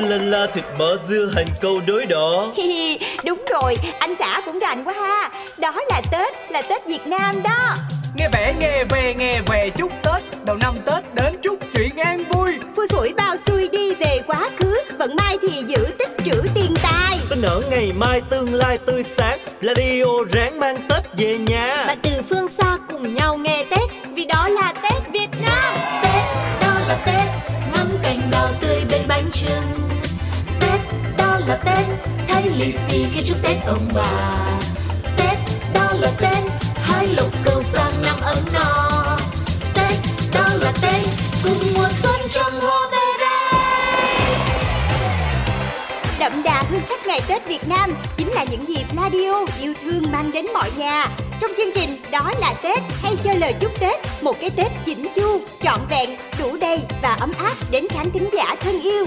la la thịt mỡ dưa hành câu đối đỏ. Đúng rồi, anh xã cũng rành quá ha. Đó là Tết, là Tết Việt Nam đó. Nghe vẻ nghe về nghe về chúc Tết. Đầu năm Tết đến chúc chuyện an vui. Phủi phủi bao xuôi đi về quá khứ Vận mai thì giữ tích trữ tiền tài. Tin ở ngày mai tương lai tươi sáng Radio ráng mang Tết về nhà. Bạn từ phương xa cùng nhau nghe Tết Vì đó là Tết Việt Nam. Tết, đó là Tết Ngắm cành đào tươi bên bánh trưng là Tết Thấy lì xì khi chúc Tết ông bà. Tết, đó là Tết Hai lục cầu sang năm ấm no Tết, đó là Tết Cùng mùa xuân trong hoa về đây Đậm đà hương sắc ngày Tết Việt Nam Chính là những dịp radio yêu thương mang đến mọi nhà. Trong chương trình Đó là Tết hay cho lời chúc Tết Một cái Tết chỉnh chu, trọn vẹn, đủ đầy và ấm áp đến khán thính giả thân yêu.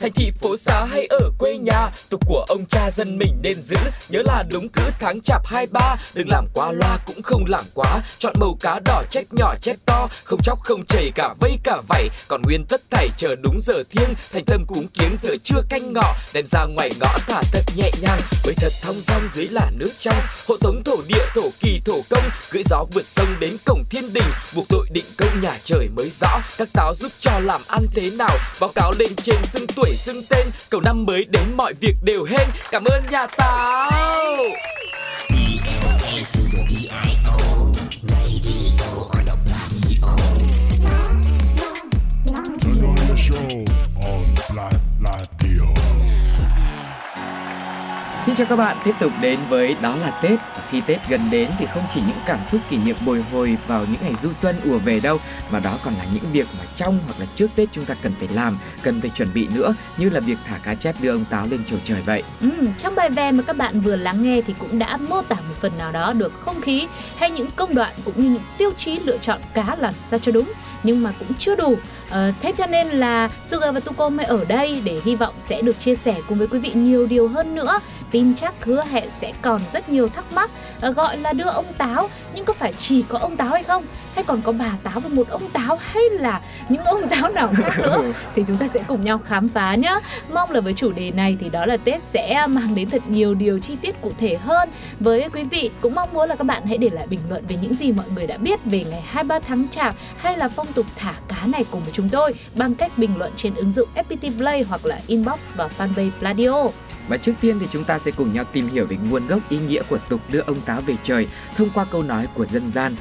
Thành thị phố xá hay ở quê nhà? Tục của ông cha dân mình nên giữ. Nhớ là đúng cứ tháng chạp hai ba. Đừng làm quá loa cũng không làm quá. Chọn màu cá đỏ, chép nhỏ, chép to. Không chóc, không chảy, cả vây, cả vảy. Còn nguyên tất thảy chờ đúng giờ thiêng. Thành tâm cúng kiếng giờ trưa canh ngọ. Đem ra ngoài ngõ thả thật nhẹ nhàng. Với thật thong dong dưới là nước trong. Hộ tống thổ địa, thổ kỳ, thổ công. Gửi gió vượt sông đến cổng thiên đình. Buộc tội định công nhà trời mới rõ. Các táo giúp cho làm ăn thế nào? Báo cáo lên trên xưng tuổi xưng tên, Cầu năm mới đến mọi việc đều hên. Cảm ơn nhà táo chào các bạn, tiếp tục đến với Đó là Tết. Và khi Tết gần đến thì không chỉ những cảm xúc kỷ niệm bồi hồi vào những ngày du xuân ùa về đâu Mà đó còn là những việc mà trong hoặc là trước Tết chúng ta cần phải làm, cần phải chuẩn bị nữa Như là việc thả cá chép đưa ông Táo lên chầu trời vậy. Ừ, trong bài về mà các bạn vừa lắng nghe thì cũng đã mô tả một phần nào đó được không khí hay những công đoạn cũng như những tiêu chí lựa chọn cá làm sao cho đúng nhưng mà cũng chưa đủ. À, thế cho nên là Sugar và Tuko mới ở đây để hy vọng sẽ được chia sẻ cùng với quý vị nhiều điều hơn nữa tin chắc hứa hẹn sẽ còn rất nhiều thắc mắc ờ, gọi là đưa ông táo. Nhưng có phải chỉ có ông táo hay không? Hay còn có bà táo và một ông táo hay là những ông táo nào khác nữa? Thì chúng ta sẽ cùng nhau khám phá nhé mong là với chủ đề này thì đó là Tết sẽ mang đến thật nhiều điều chi tiết cụ thể hơn. Với quý vị cũng mong muốn là các bạn hãy để lại bình luận về những gì mọi người đã biết về ngày 23 tháng Chạp hay là phong tục thả cá này cùng với chúng tôi bằng cách bình luận trên ứng dụng FPT Play hoặc là inbox vào fanpage Pladio. Và trước tiên thì chúng ta sẽ cùng nhau tìm hiểu về nguồn gốc ý nghĩa của tục đưa ông Táo về trời thông qua câu nói của dân gian.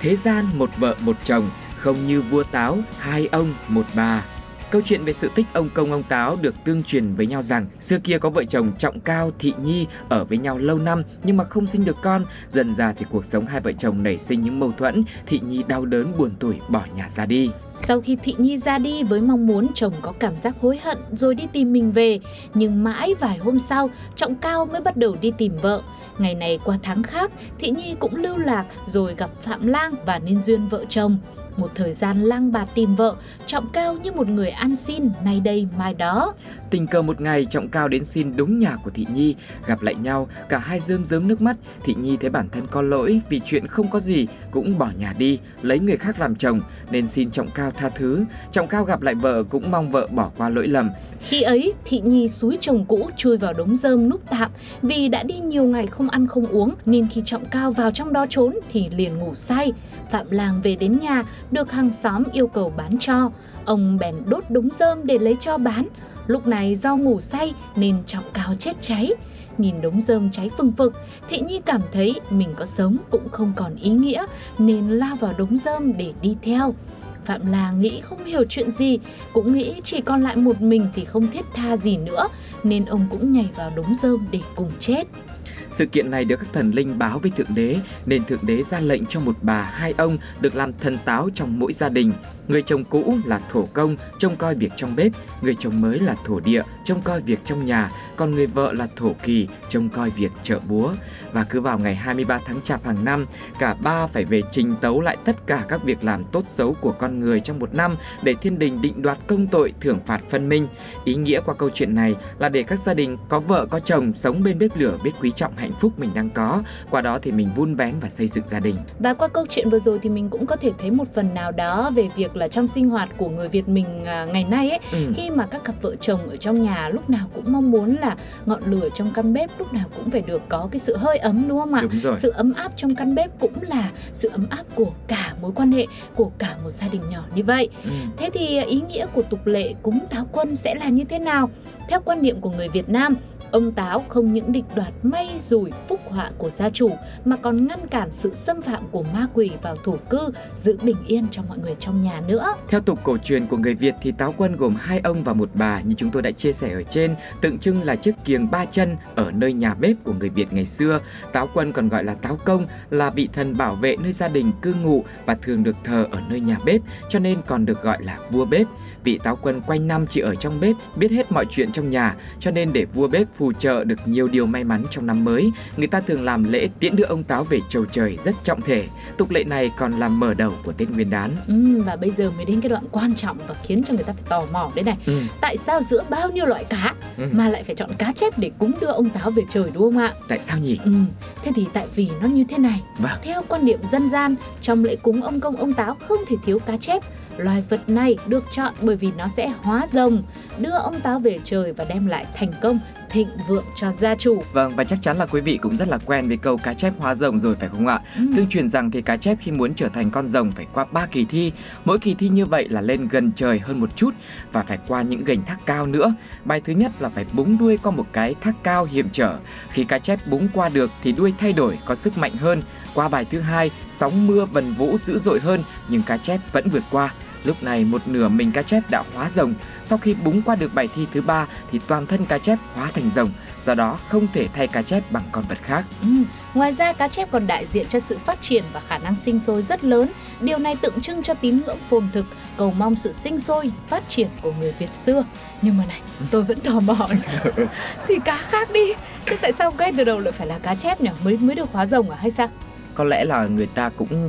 Thế gian một vợ một chồng, không như vua Táo, hai ông một bà. Câu chuyện về sự tích ông công ông Táo được tương truyền với nhau rằng xưa kia có vợ chồng Trọng Cao, Thị Nhi ở với nhau lâu năm nhưng mà không sinh được con. Dần ra thì cuộc sống hai vợ chồng nảy sinh những mâu thuẫn, Thị Nhi đau đớn buồn tủi bỏ nhà ra đi. Sau khi Thị Nhi ra đi với mong muốn chồng có cảm giác hối hận rồi đi tìm mình về, nhưng mãi vài hôm sau, Trọng Cao mới bắt đầu đi tìm vợ. Ngày này qua tháng khác, Thị Nhi cũng lưu lạc rồi gặp Phạm Lang và nên duyên vợ chồng. Một thời gian lang bạt tìm vợ, Trọng Cao như một người ăn xin, nay đây mai đó. Tình cờ một ngày Trọng Cao đến xin đúng nhà của Thị Nhi, gặp lại nhau, cả hai rơm rớm nước mắt. Thị Nhi thấy bản thân có lỗi vì chuyện không có gì, cũng bỏ nhà đi, lấy người khác làm chồng, nên xin Trọng Cao tha thứ. Trọng Cao gặp lại vợ cũng mong vợ bỏ qua lỗi lầm. Khi ấy, Thị Nhi suối chồng cũ chui vào đống rơm núp tạm vì đã đi nhiều ngày không ăn không uống nên khi Trọng Cao vào trong đó trốn thì liền ngủ say. Phạm làng về đến nhà được hàng xóm yêu cầu bán cho. Ông bèn đốt đống rơm để lấy cho bán. Lúc này do ngủ say nên Trọng Cao chết cháy. Nhìn đống rơm cháy phừng phực, Thị Nhi cảm thấy mình có sống cũng không còn ý nghĩa nên lao vào đống rơm để đi theo. Phạm là nghĩ không hiểu chuyện gì, cũng nghĩ chỉ còn lại một mình thì không thiết tha gì nữa, nên ông cũng nhảy vào đống rơm để cùng chết. Sự kiện này được các thần linh báo với Thượng Đế, nên Thượng Đế ra lệnh cho một bà hai ông được làm thần táo trong mỗi gia đình. Người chồng cũ là thổ công, trông coi việc trong bếp, người chồng mới là thổ địa, trông coi việc trong nhà, còn người vợ là thổ kỳ, trông coi việc chợ búa. Và cứ vào ngày 23 tháng Chạp hàng năm, cả ba phải về trình tấu lại tất cả các việc làm tốt xấu của con người trong một năm để thiên đình định đoạt công tội thưởng phạt phân minh. Ý nghĩa qua câu chuyện này là để các gia đình có vợ có chồng sống bên bếp lửa biết quý trọng hạnh phúc mình đang có, qua đó thì mình vun bén và xây dựng gia đình. Và qua câu chuyện vừa rồi thì mình cũng có thể thấy một phần nào đó về việc là trong sinh hoạt của người Việt mình à, ngày nay ấy, Ừ. khi mà các cặp vợ chồng ở trong nhà lúc nào cũng mong muốn là ngọn lửa trong căn bếp lúc nào cũng phải được có cái sự hơi ấm đúng không ạ? Đúng rồi. Sự ấm áp trong căn bếp cũng là sự ấm áp của cả mối quan hệ của cả một gia đình nhỏ như vậy. Ừ. Thế thì ý nghĩa của tục lệ cúng táo quân sẽ là như thế nào? Theo quan niệm của người Việt Nam, ông táo không những định đoạt may rủi phúc họa của gia chủ mà còn ngăn cản sự xâm phạm của ma quỷ vào thổ cư, giữ bình yên cho mọi người trong nhà nữa. Theo tục cổ truyền của người Việt thì táo quân gồm hai ông và một bà như chúng tôi đã chia sẻ ở trên, tượng trưng là chiếc kiềng ba chân ở nơi nhà bếp của người Việt ngày xưa. Táo quân còn gọi là táo công là vị thần bảo vệ nơi gia đình cư ngụ và thường được thờ ở nơi nhà bếp, cho nên còn được gọi là vua bếp. Vị táo quân quanh năm chỉ ở trong bếp, biết hết mọi chuyện trong nhà, cho nên để vua bếp phù trợ được nhiều điều may mắn trong năm mới, người ta thường làm lễ tiễn đưa ông táo về chầu trời rất trọng thể. Tục lệ này còn làm mở đầu của Tết Nguyên đán. Ừ, và bây giờ mới đến cái đoạn quan trọng và khiến cho người ta phải tò mò đấy này. Ừ. Tại sao giữa bao nhiêu loại cá Ừ. mà lại phải chọn cá chép để cúng đưa ông táo về trời đúng không ạ? Tại sao nhỉ? Ừ, thế thì tại vì nó như thế này. Vâng. Theo quan niệm dân gian, trong lễ cúng ông công ông táo không thể thiếu cá chép. Loài vật này được chọn bởi vì nó sẽ hóa rồng, đưa ông táo về trời và đem lại thành công, thịnh vượng cho gia chủ. Vâng và chắc chắn là quý vị cũng rất là quen với câu cá chép hóa rồng rồi phải không ạ? Ừ. Tương truyền rằng thì cá chép khi muốn trở thành con rồng phải qua 3 kỳ thi. Mỗi kỳ thi như vậy là lên gần trời hơn một chút và phải qua những gành thác cao nữa. Bài thứ nhất là phải búng đuôi qua một cái thác cao hiểm trở. Khi cá chép búng qua được thì đuôi thay đổi có sức mạnh hơn. Qua bài thứ hai, sóng mưa vần vũ dữ dội hơn nhưng cá chép vẫn vượt qua. Lúc này một nửa mình cá chép đã hóa rồng. Sau khi búng qua được bài thi thứ ba thì toàn thân cá chép hóa thành rồng. Do đó không thể thay cá chép bằng con vật khác. Ừ. Ngoài ra cá chép còn đại diện cho sự phát triển và khả năng sinh sôi rất lớn. Điều này tượng trưng cho tín ngưỡng phồn thực, cầu mong sự sinh sôi, phát triển của người Việt xưa. Nhưng mà này, tôi vẫn tò mò. thì cá khác đi. Thế tại sao ngay từ đầu lại phải là cá chép nhỉ? Mới mới được hóa rồng à hay sao? có lẽ là người ta cũng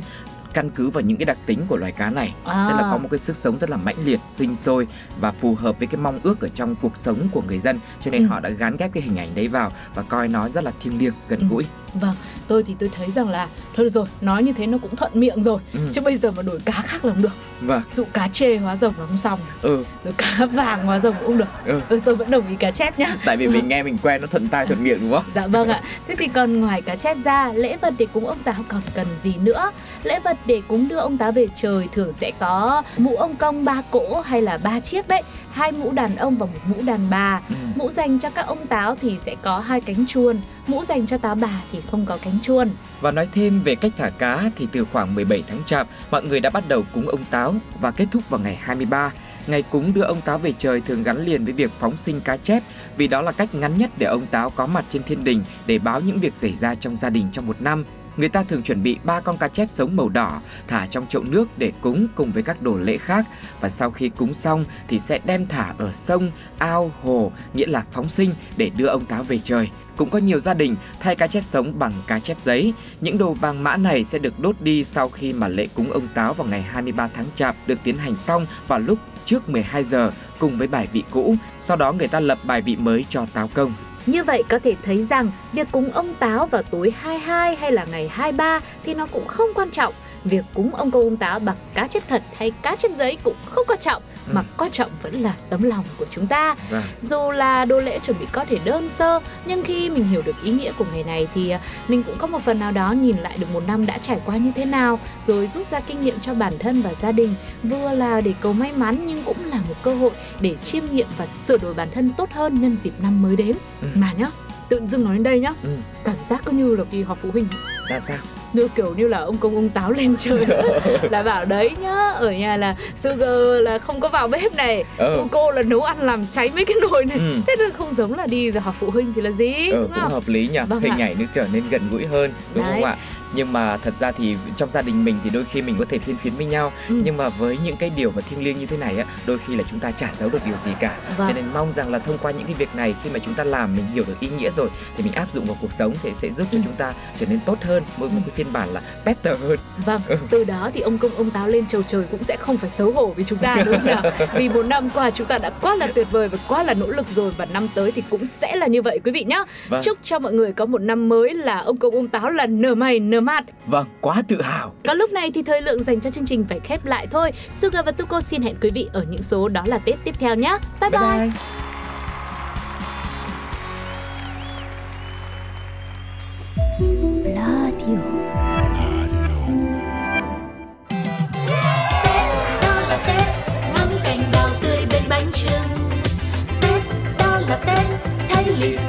căn cứ vào những cái đặc tính của loài cá này À. tức là có một cái sức sống rất là mãnh liệt sinh sôi và phù hợp với cái mong ước ở trong cuộc sống của người dân cho nên Ừ. họ đã gắn ghép cái hình ảnh đấy vào và coi nó rất là thiêng liêng gần Ừ. gũi Vâng, tôi thì tôi thấy rằng là thôi được rồi, nói như thế nó cũng thuận miệng rồi. Ừ. Chứ bây giờ mà đổi cá khác là không được. Vâng Dụ cá chê hóa rồng là không xong, ừ rồi cá vàng hóa rồng cũng không được. ừ Ừ, tôi vẫn đồng ý cá chép nhá. tại vì mình nghe mình quen nó thuận tai thuận miệng đúng không Dạ vâng ạ. Thế thì còn ngoài cá chép ra, lễ vật để cúng ông táo còn cần gì nữa? Lễ vật để cúng đưa ông táo về trời thường sẽ có mũ ông công ba cỗ hay là ba chiếc đấy, hai mũ đàn ông và một mũ đàn bà. ừ. Mũ dành cho các ông táo thì sẽ có hai cánh chuồn, mũ dành cho táo bà thì không có cánh chuôn. Và nói thêm về cách thả cá thì từ khoảng 17 tháng chạp, mọi người đã bắt đầu cúng ông táo và kết thúc vào ngày 23. Ngày cúng đưa ông táo về trời thường gắn liền với việc phóng sinh cá chép vì đó là cách ngắn nhất để ông táo có mặt trên thiên đình để báo những việc xảy ra trong gia đình trong một năm. Người ta thường chuẩn bị ba con cá chép sống màu đỏ thả trong chậu nước để cúng cùng với các đồ lễ khác và sau khi cúng xong thì sẽ đem thả ở sông, ao, hồ nghĩa là phóng sinh để đưa ông táo về trời. Cũng có nhiều gia đình thay cá chép sống bằng cá chép giấy. Những đồ vàng mã này sẽ được đốt đi sau khi mà lễ cúng ông táo vào ngày 23 tháng Chạp được tiến hành xong vào lúc trước 12 giờ cùng với bài vị cũ. Sau đó người ta lập bài vị mới cho táo công. Như vậy có thể thấy rằng việc cúng ông táo vào tối 22 hay là ngày 23 thì nó cũng không quan trọng. Việc cúng ông công ông táo bằng cá chép thật hay cá chép giấy cũng không quan trọng Ừ. mà quan trọng vẫn là tấm lòng của chúng ta. Vâng. Dù là đồ lễ chuẩn bị có thể đơn sơ nhưng khi mình hiểu được ý nghĩa của ngày này thì à, mình cũng có một phần nào đó nhìn lại được một năm đã trải qua như thế nào rồi rút ra kinh nghiệm cho bản thân và gia đình vừa là để cầu may mắn nhưng cũng là một cơ hội để chiêm nghiệm và sửa đổi bản thân tốt hơn nhân dịp năm mới đến. Ừ. Mà nhá, tự dưng nói đến đây nhá, Ừ. cảm giác cứ như là kỳ họp phụ huynh Là sao? Như kiểu như là ông công ông táo lên trời là bảo đấy nhá ở nhà là sugar là không có vào bếp này Ừ. cô cô là nấu ăn làm cháy mấy cái nồi này Ừ. thế thì không giống là đi họp phụ huynh thì là gì Ừ, đúng cũng không hợp lý nhỉ Vâng hình ạ. ảnh nó trở nên gần gũi hơn đúng Đấy. không ạ nhưng mà thật ra thì trong gia đình mình thì đôi khi mình có thể phiên phiến với nhau Ừ. nhưng mà với những cái điều mà thiêng liêng như thế này á đôi khi là chúng ta chả giấu được điều gì cả Vâng. cho nên mong rằng là thông qua những cái việc này khi mà chúng ta làm mình hiểu được ý nghĩa rồi thì mình áp dụng vào cuộc sống thì sẽ giúp cho Ừ. chúng ta trở nên tốt hơn một, một cái phiên bản là better hơn Vâng, từ đó thì ông công ông táo lên chầu trời cũng sẽ không phải xấu hổ với chúng ta đúng không nào? Vì một năm qua chúng ta đã quá là tuyệt vời và quá là nỗ lực rồi và năm tới thì cũng sẽ là như vậy quý vị nhé. Vâng. Chúc cho mọi người có một năm mới là ông công ông táo là nở mày nở nửa mặt. Vâng, quá tự hào. Còn lúc này thì thời lượng dành cho chương trình phải khép lại thôi. Suga và Tuko xin hẹn quý vị ở những số đó là Tết tiếp theo nhé. Bye bye. bye. bye.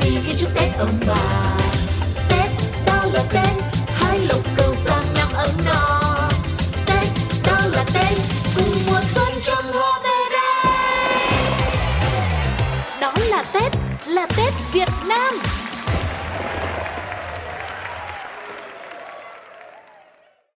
Tết khi chúc Tết ông bà. Tết đó là Tết.